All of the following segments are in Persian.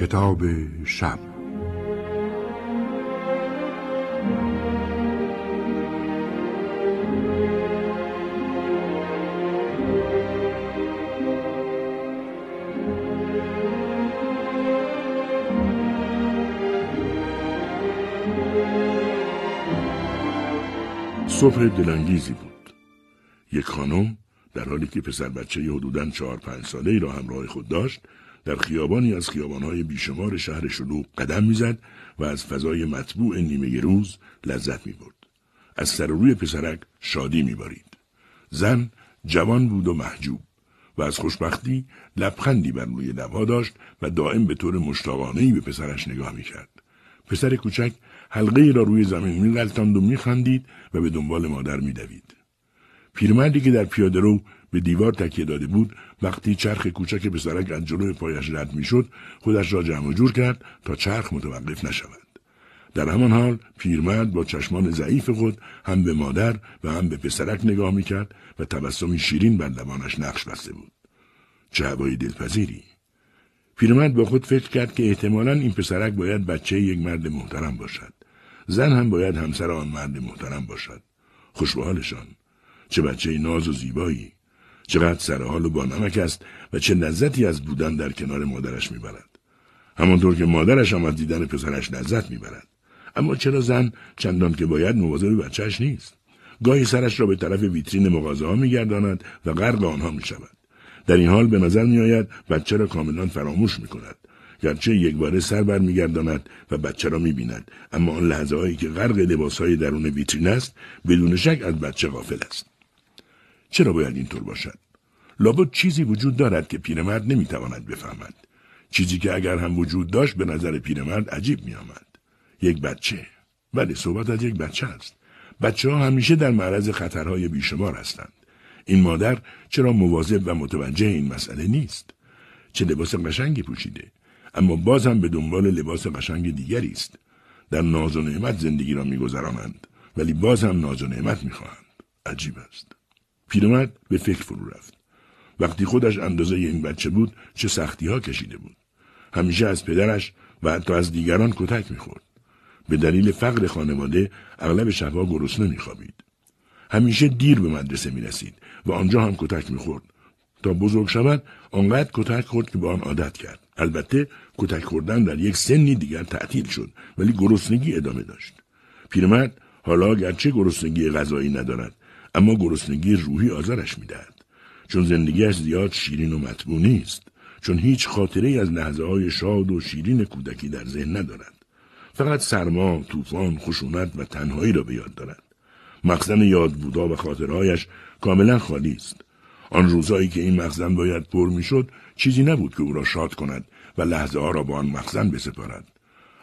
کتاب شب صبح دلانگیزی بود. یک خانم در حالی که پسر بچه حدوداً چهار پنج ساله ای را همراه خود داشت در خیابانی از خیابانهای بیشمار شهر شلوغ قدم می‌زد و از فضای مطبوع نیمه روز لذت می برد. از سر روی پسرک شادی میبارید. زن جوان بود و محجوب و از خوشبختی لبخندی بر روی لبها داشت و دائم به طور مشتاقانهای به پسرش نگاه می‌کرد. پسر کوچک حلقه را روی زمین میغلطاند و میخندید و به دنبال مادر میدوید. پیرمردی که در پیاده رو به دیوار تکیه داده بود. وقتی چرخ کوچک پسرک از جلوی پایش رد می‌شد خودش را جمع جور کرد تا چرخ متوقف نشود. در همان حال پیرمرد با چشمان ضعیف خود هم به مادر و هم به پسرک نگاه می‌کرد و تبسمی شیرین بر لبانش نقش بسته بود. چه هوای دلپذیری! پیرمرد با خود فکر کرد که احتمالا این پسرک باید بچه یک مرد محترم باشد. زن هم باید همسر آن مرد محترم باشد. خوشبحالشان چه بچه ناز و زیبایی! چقدر سرحال و با نمک است و چه لذتی از بودن در کنار مادرش می‌برد. همانطور که مادرش هم از دیدن پسرش لذت می‌برد. اما چرا زن چندان که باید مواظب بچهش نیست؟ گاهی سرش را به طرف ویترین مغازه ها میگرداند و غرق آنها می‌شود. در این حال به نظر میآید بچه را کاملا فراموش می‌کند. گرچه یک باره سر برمیگرداند و بچه را می‌بیند اما آن لحظه هایی که غرق لباس های درون ویترین است بدون شک از بچه غافل است. چرا باید اینطور باشد؟ لابد چیزی وجود دارد که پیرمرد نمی‌تواند بفهمد. چیزی که اگر هم وجود داشت به نظر پیرمرد عجیب میآمد. یک بچه. بله صحبت از یک بچه است. بچه ها همیشه در معرض خطرهای بیشمار هستند. این مادر چرا مواظب و متوجه این مسئله نیست؟ چه لباس قشنگی پوشیده. اما باز هم به دنبال لباس قشنگ دیگری است. در ناز و نعمت زندگی را میگذرانند ولی باز هم ناز و نعمت می‌خواهند. عجیب است. پیرمرد به فکر فرو رفت. وقتی خودش اندازه این بچه بود چه سختی ها کشیده بود. همیشه از پدرش و حتی از دیگران کتک می‌خورد. به دلیل فقر خانواده اغلب شبها گرسنه میخوابید. همیشه دیر به مدرسه می‌رسید و آنجا هم کتک می‌خورد. تا بزرگ شود آنقدر کتک خورد که به آن عادت کرد. البته کتک خوردن در یک سنی دیگر تعطیل شد ولی گرسنگی ادامه داشت. پیرمرد حالا گرچه گرسنگی غذایی ندارد اما گرسنگی روحی آزارش می‌دهد. چون زندگیش زیاد شیرین و مطبوع نیست. چون هیچ خاطره از لحظه های شاد و شیرین کودکی در ذهن ندارد. فقط سرما، طوفان، خشونت و تنهایی را به یاد دارد. مخزن یاد بودا و خاطرهایش کاملا خالی است. آن روزهایی که این مخزن باید پر می‌شد چیزی نبود که او را شاد کند و لحظه ها را با آن مخزن بسپارد.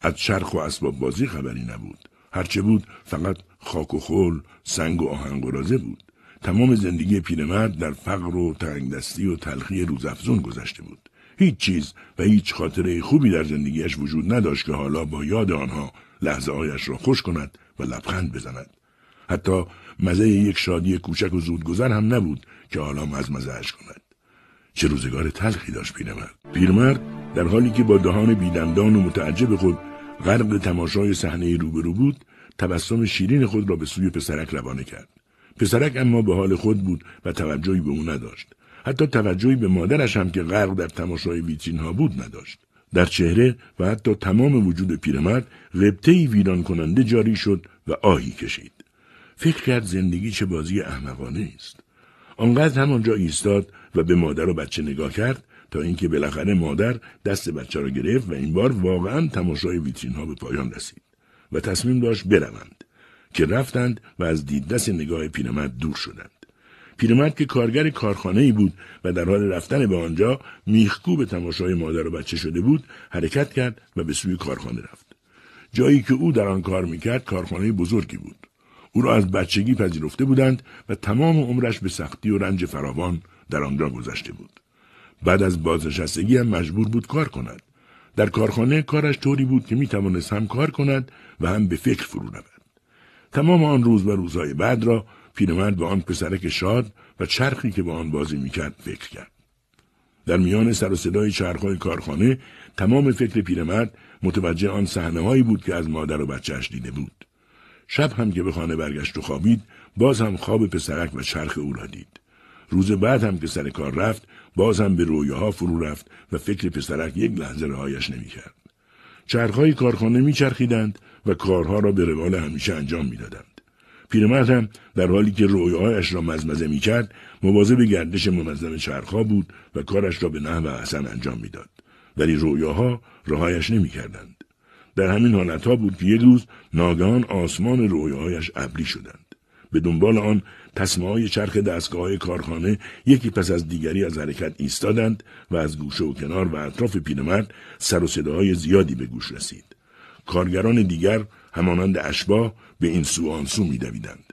از چرخ و اسباب بازی خبری نبود. هرچه بود فقط خاک و خول سنگ و آهنگ و رازه بود. تمام زندگی پیرمرد در فقر و تنگدستی و تلخی روزافزون گذشته بود. هیچ چیز و هیچ خاطره خوبی در زندگیش وجود نداشت که حالا با یاد آنها لحظه هایش را خوش کند و لبخند بزند. حتی مزه یک شادی کوچک و زودگذر هم نبود که حالا مزمزهاش کند. چه روزگار تلخی داشت پیرمرد. پیرمرد در حالی که با دهان بیدندان و متعجب خود غرق تماشای صحنه روبرو بود تبسم شیرین خود را به سوی پسرک روانه کرد. پسرک اما به حال خود بود و توجهی به او نداشت. حتی توجهی به مادرش هم که غرق در تماشای ویترین ها بود نداشت. در چهره و حتی تمام وجود پیرمرد ربطه ویران کننده جاری شد و آهی کشید. فکر کرد زندگی چه بازی احمقانه است. آنقدر همانجا ایستاد و به مادر و بچه نگاه کرد تا اینکه بالاخره مادر دست بچه را گرفت و این بار واقعا تماشای ویترین ها به پایان رسید و تصمیم داشت بروند که رفتند و از دیدرس نگاه پیرمرد دور شدند. پیرمرد که کارگر کارخانه ای بود و در حال رفتن به آنجا میخکو به تماشای مادر و بچه شده بود حرکت کرد و به سوی کارخانه رفت. جایی که او در آن کار می‌کرد کارخانه بزرگی بود. او را از بچگی پذیرفته بودند و تمام عمرش به سختی و رنج فراوان در آنجا گذشته بود. بعد از بازنشستگی هم مجبور بود کار کند در کارخانه کارش طوری بود که می‌توانست هم کار کند و هم به فکر فرو رود تمام آن روز و روزهای بعد را پیرمرد به آن پسرک شاد و چرخی که با آن بازی می‌کرد فکر کرد در میان سر و صدای چرخهای کارخانه تمام فکر پیرمرد متوجه آن صحنه بود که از مادر و بچهش دیده بود. شب هم که به خانه برگشت و خوابید باز هم خواب پسرک و چرخ او را دید. روز بعد هم که سر کار رفت باز هم به رویاها فرو رفت و فکر پسرک یک لحظه رهایش نمی‌کرد. چرخهای کارخانه میچرخیدند و کارها را به روال همیشه انجام می‌دادند. پیرمرد هم در حالی که رویاهایش را مزمزه می‌کرد مواظب گردش منظم چرخها بود و کارش را به نحو احسن انجام می‌داد. ولی رویاها رهایش نمی‌کردند. در همین حالتها بود که یک روز ناگهان آسمان رویاهایش ابری شدند. به دنبال آن های چرخ دستگاه کارخانه یکی پس از دیگری از حرکت ایستادند و از گوشه و کنار و اطراف پیرمرد سر و صداهای زیادی به گوش رسید. کارگران دیگر همانند اشباه به این سو آن سو میدویدند.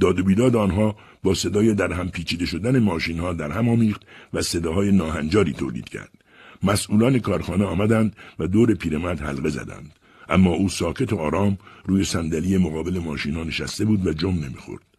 داد و بیداد آنها با صدای در هم پیچیده شدن ماشین ها در هم آمیخت و صداهای ناهنجاری تولید کرد. مسئولان کارخانه آمدند و دور پیرمرد حلقه زدند. اما او ساکت و آرام روی صندلی مقابل ماشینا نشسته بود و جم نمی‌خورد.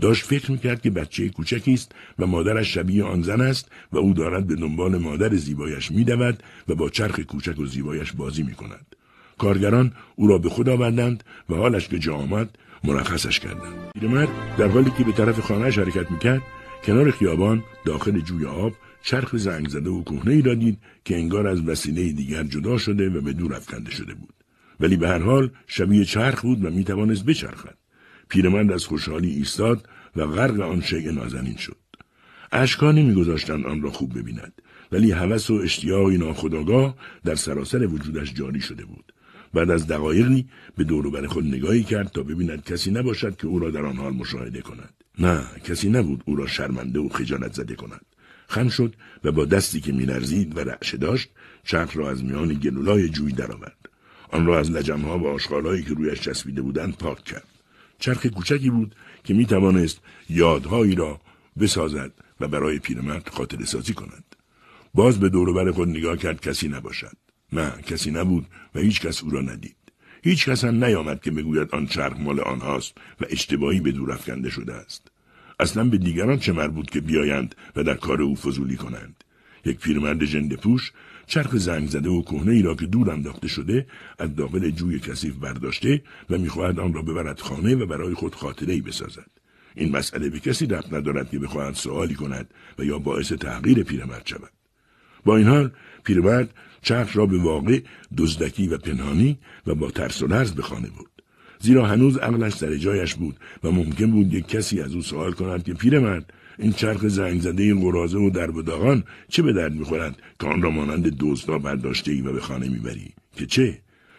داشت فکر می‌کرد که بچه کوچکی است و مادرش شبیه آن زن است و او دارد به دنبال مادر زیبایش میدود و با چرخ کوچک و زیبایش بازی می‌کند. کارگران او را به خود آوردند و حالش که جا آمد مرخصش کردند. پیرمرد در حالی که به طرف خانهش حرکت می‌کرد کنار خیابان داخل جوی آب چرخ زنگ زده و کهنه ای را دید که انگار از وسیله دیگر جدا شده و به دور افکنده شده بود. ولی به هر حال شبیه چرخ بود و می‌توانست بچرخد. پیرمرد از خوشحالی ایستاد و غرق آن شیء نازنین شد. اشکا نمیگذاشتند آن را خوب ببیند ولی هوس و اشتیاقی ناخداگاه در سراسر وجودش جاری شده بود. بعد از دقایقی به بر خود نگاهی کرد تا ببیند کسی نباشد که او را در آن حال مشاهده کند. نه کسی نبود او را شرمنده و خجالت زده کند. خم شد و با دستی که میلرزید و رعشه داشت چرخ را از میان گلولای جوی درآورد. آن را از لجمها و آشغالهایی که رویش چسبیده بودند پاک کرد. چرخ کوچکی بود که می توانست یادهایی را بسازد و برای پیرمرد خاطر سازی کند. باز به دور خود نگاه کرد کسی نباشد. نه کسی نبود و هیچ کس او را ندید. هیچ کس هم نیامد که بگوید آن چرخ مال آنهاست و اشتباهی به دور افکنده شده است. اصلا به دیگران چه مربوط که بیایند و در کار او فضولی کنند. یک پیرمرد جند پوش چرخ زنگ زده و کهنه ای را که دور انداخته شده از داخل جوی کثیف برداشته و می‌خواهد آن را ببرد خانه و برای خود خاطره ای بسازد. این مسئله به کسی ربط ندارد که بخواهد سوالی کند و یا باعث تغییر پیرمرد شود. با این حال پیرمرد چرخ را به واقع دزدکی و پنهانی و با ترس و لرز به خانه بود زیرا هنوز عقلش سر جایش بود و ممکن بود یک کسی از او سوال کند که پیرمرد این چرخ زنگ زده قرازه و در بداغان چه به درد می‌خورد که آن را مانند دزدا برداشته ای و به خانه می‌بری؟ که چه؟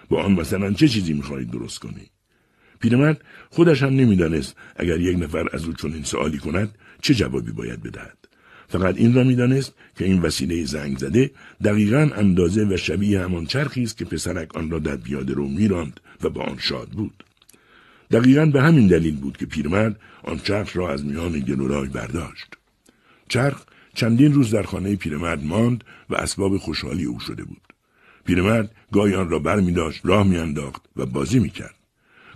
با آن مثلا چه چیزی می‌خواهی درست کنی؟ پیرمرد خودش هم نمی‌دانست اگر یک نفر از او چنین سوالی کند چه جوابی باید بدهد. فقط این را می‌دانست که این وسیله زنگ زده دقیقا اندازه و شبیه همان چرخی است که پسرک آن را در بیاده رو میراند و با آن شاد بود. دقیقا به همین دلیل بود که پیرمرد آن چرخ را از میان گلولای برداشت. چرخ چندین روز در خانه پیرمرد ماند و اسباب خوشحالی او شده بود. پیرمرد گاهی آن را بر می داشت، راه میانداخت و بازی می‌کرد.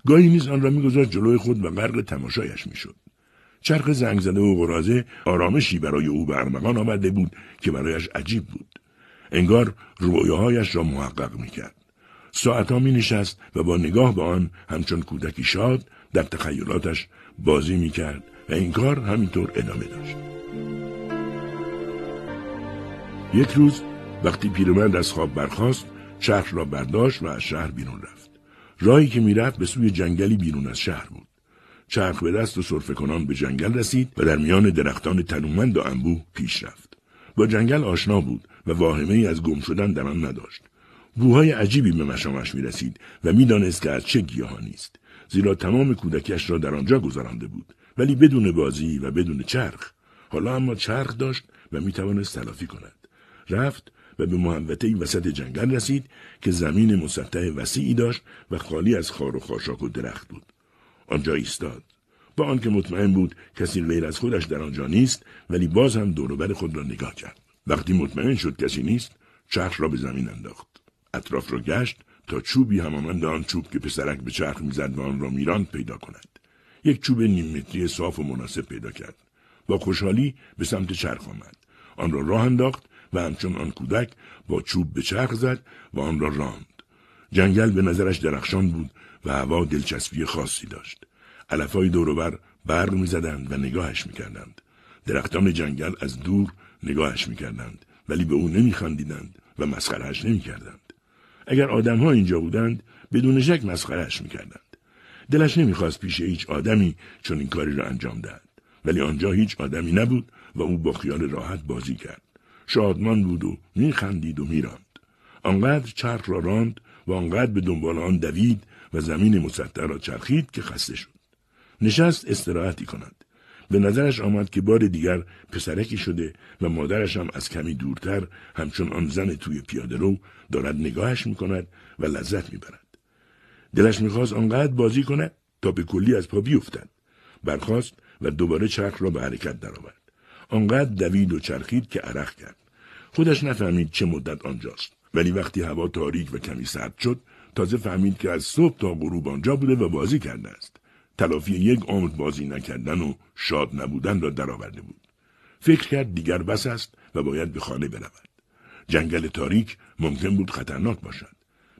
گاهی نیز آن را میگذاشت جلوی خود و غرق تماشایش می‌شد. چرخ زنگ زده و قرازه آرامشی برای او به ارمغان آمده بود که برایش عجیب بود. انگار رویاهایش را محقق می‌کرد. ساعتها می نشست و با نگاه به آن همچون کودکی شاد در تخیلاتش بازی می کرد و این کار همینطور ادامه داشت. یک روز وقتی پیرمرد از خواب برخاست شهر را برداشت و از شهر بیرون رفت. راهی که می‌رفت به سوی جنگلی بیرون از شهر بود. چرخ به دست و صرف کنان به جنگل رسید و در میان درختان تنومند و انبوه پیش رفت. با جنگل آشنا بود و واهمه ای از گم شدن در آن نداشت. بوهای عجیبی به مشامش می رسید و می‌دانست که از چه گیاهانی است زیرا تمام کودکش را در آنجا گذرانده بود ولی بدون بازی و بدون چرخ. حالا اما چرخ داشت و می توانست تلافی کند. رفت و به محوطه وسط جنگل رسید که زمین مسطح وسیعی داشت و خالی از خار و خاشاک و درخت بود. آنجا ایستاد. با آنکه مطمئن بود کسی غیر از خودش در آنجا نیست ولی باز هم دوروبر خود را نگاه کرد. وقتی مطمئن شد کسی نیست چرخ را به زمین انداخت. اطراف را گشت تا چوبی همانند آن چوب که پسرک به چرخ می‌زد و آن را میراند پیدا کند یک چوب نیم متری صاف و مناسب پیدا کرد با خوشحالی به سمت چرخ آمد آن را راه انداخت و همچون آن کودک با چوب به چرخ زد و آن را راند. جنگل به نظرش درخشان بود و هوا دلچسبی خاصی داشت. علفهای دوروبر برق می‌زدند و نگاهش می‌کردند. درختان جنگل از دور نگاهش می‌کردند ولی به او نمیخندیدند و مسخرهش نمی‌کردند. اگر آدمها اینجا بودند بدون شک مسخرهش می‌کردند. دلش نمی‌خواست پیش هیچ آدمی چون این کاری را انجام دهد. ولی آنجا هیچ آدمی نبود و او با خیال راحت بازی کرد. شادمان بود و میخندید و میراند. آنقدر چرخ را راند و آنقدر به دنبال آن دوید و زمین مسطح را چرخید که خسته شد. نشست استراحتی کند. به نظرش آمد که بار دیگر پسرکی شده و مادرش هم از کمی دورتر همچون آن زن توی پیاده رو دارد نگاهش می‌کند و لذت می‌برد. دلش می‌خواست آنقدر بازی کند تا به کلی از پا بیفتد. برخاست و دوباره چرخ را به حرکت درآورد. آنقدر دوید و چرخید که عرق کرد. خودش نفهمید چه مدت آنجاست. ولی وقتی هوا تاریک و کمی سرد شد تازه فهمید که از صبح تا غروب آنجا بوده و بازی کرده است. تلافی یک عمر بازی نکردن و شاد نبودن را درآورده بود. فکر کرد دیگر بس است و باید به خانه برود. جنگل تاریک ممکن بود خطرناک باشد.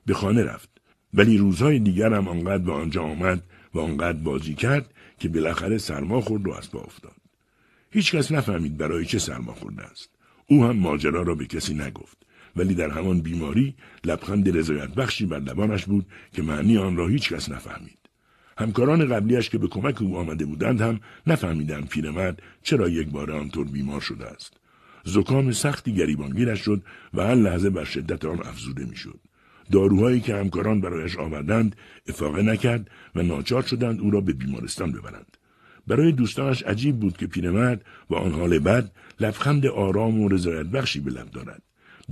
به خانه رفت. ولی روزهای دیگر هم آنقدر به آنجا آمد و آنقدر بازی کرد که بالاخره سرما خورد و از پا افتاد. هیچکس نفهمید برای چه سرما خورده است. او هم ماجرا را به کسی نگفت. ولی در همان بیماری لبخند رضایت بخشی بر لبانش بود که معنی آن را هیچ کس نفهمید. همکاران قبلیش که به کمک او آمده بودند هم نفهمیدند پیرمرد چرا یک بار آنطور بیمار شده است. زکام سختی گریبانگیرش شد و هر لحظه بر شدت آن افزوده می‌شد. داروهایی که همکاران برایش آوردند افاقه نکرد و ناچار شدند او را به بیمارستان ببرند. برای دوستانش عجیب بود که پیرمرد با آن حال بد لبخند آرام و رضایت بخشی به لب دارد.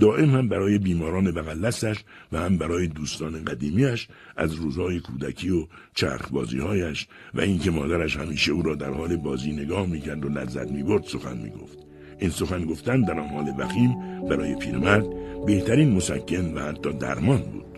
دائم هم برای بیماران بغل و هم برای دوستان قدیمیش از روزهای کودکی و چرخبازیهایش و اینکه مادرش همیشه او را در حال بازی نگاه می‌کرد و لذت می‌برد سخن می‌گفت. این سخن گفتن در آن حال وخیم برای پیرمرد بهترین مسکن و حتی درمان بود.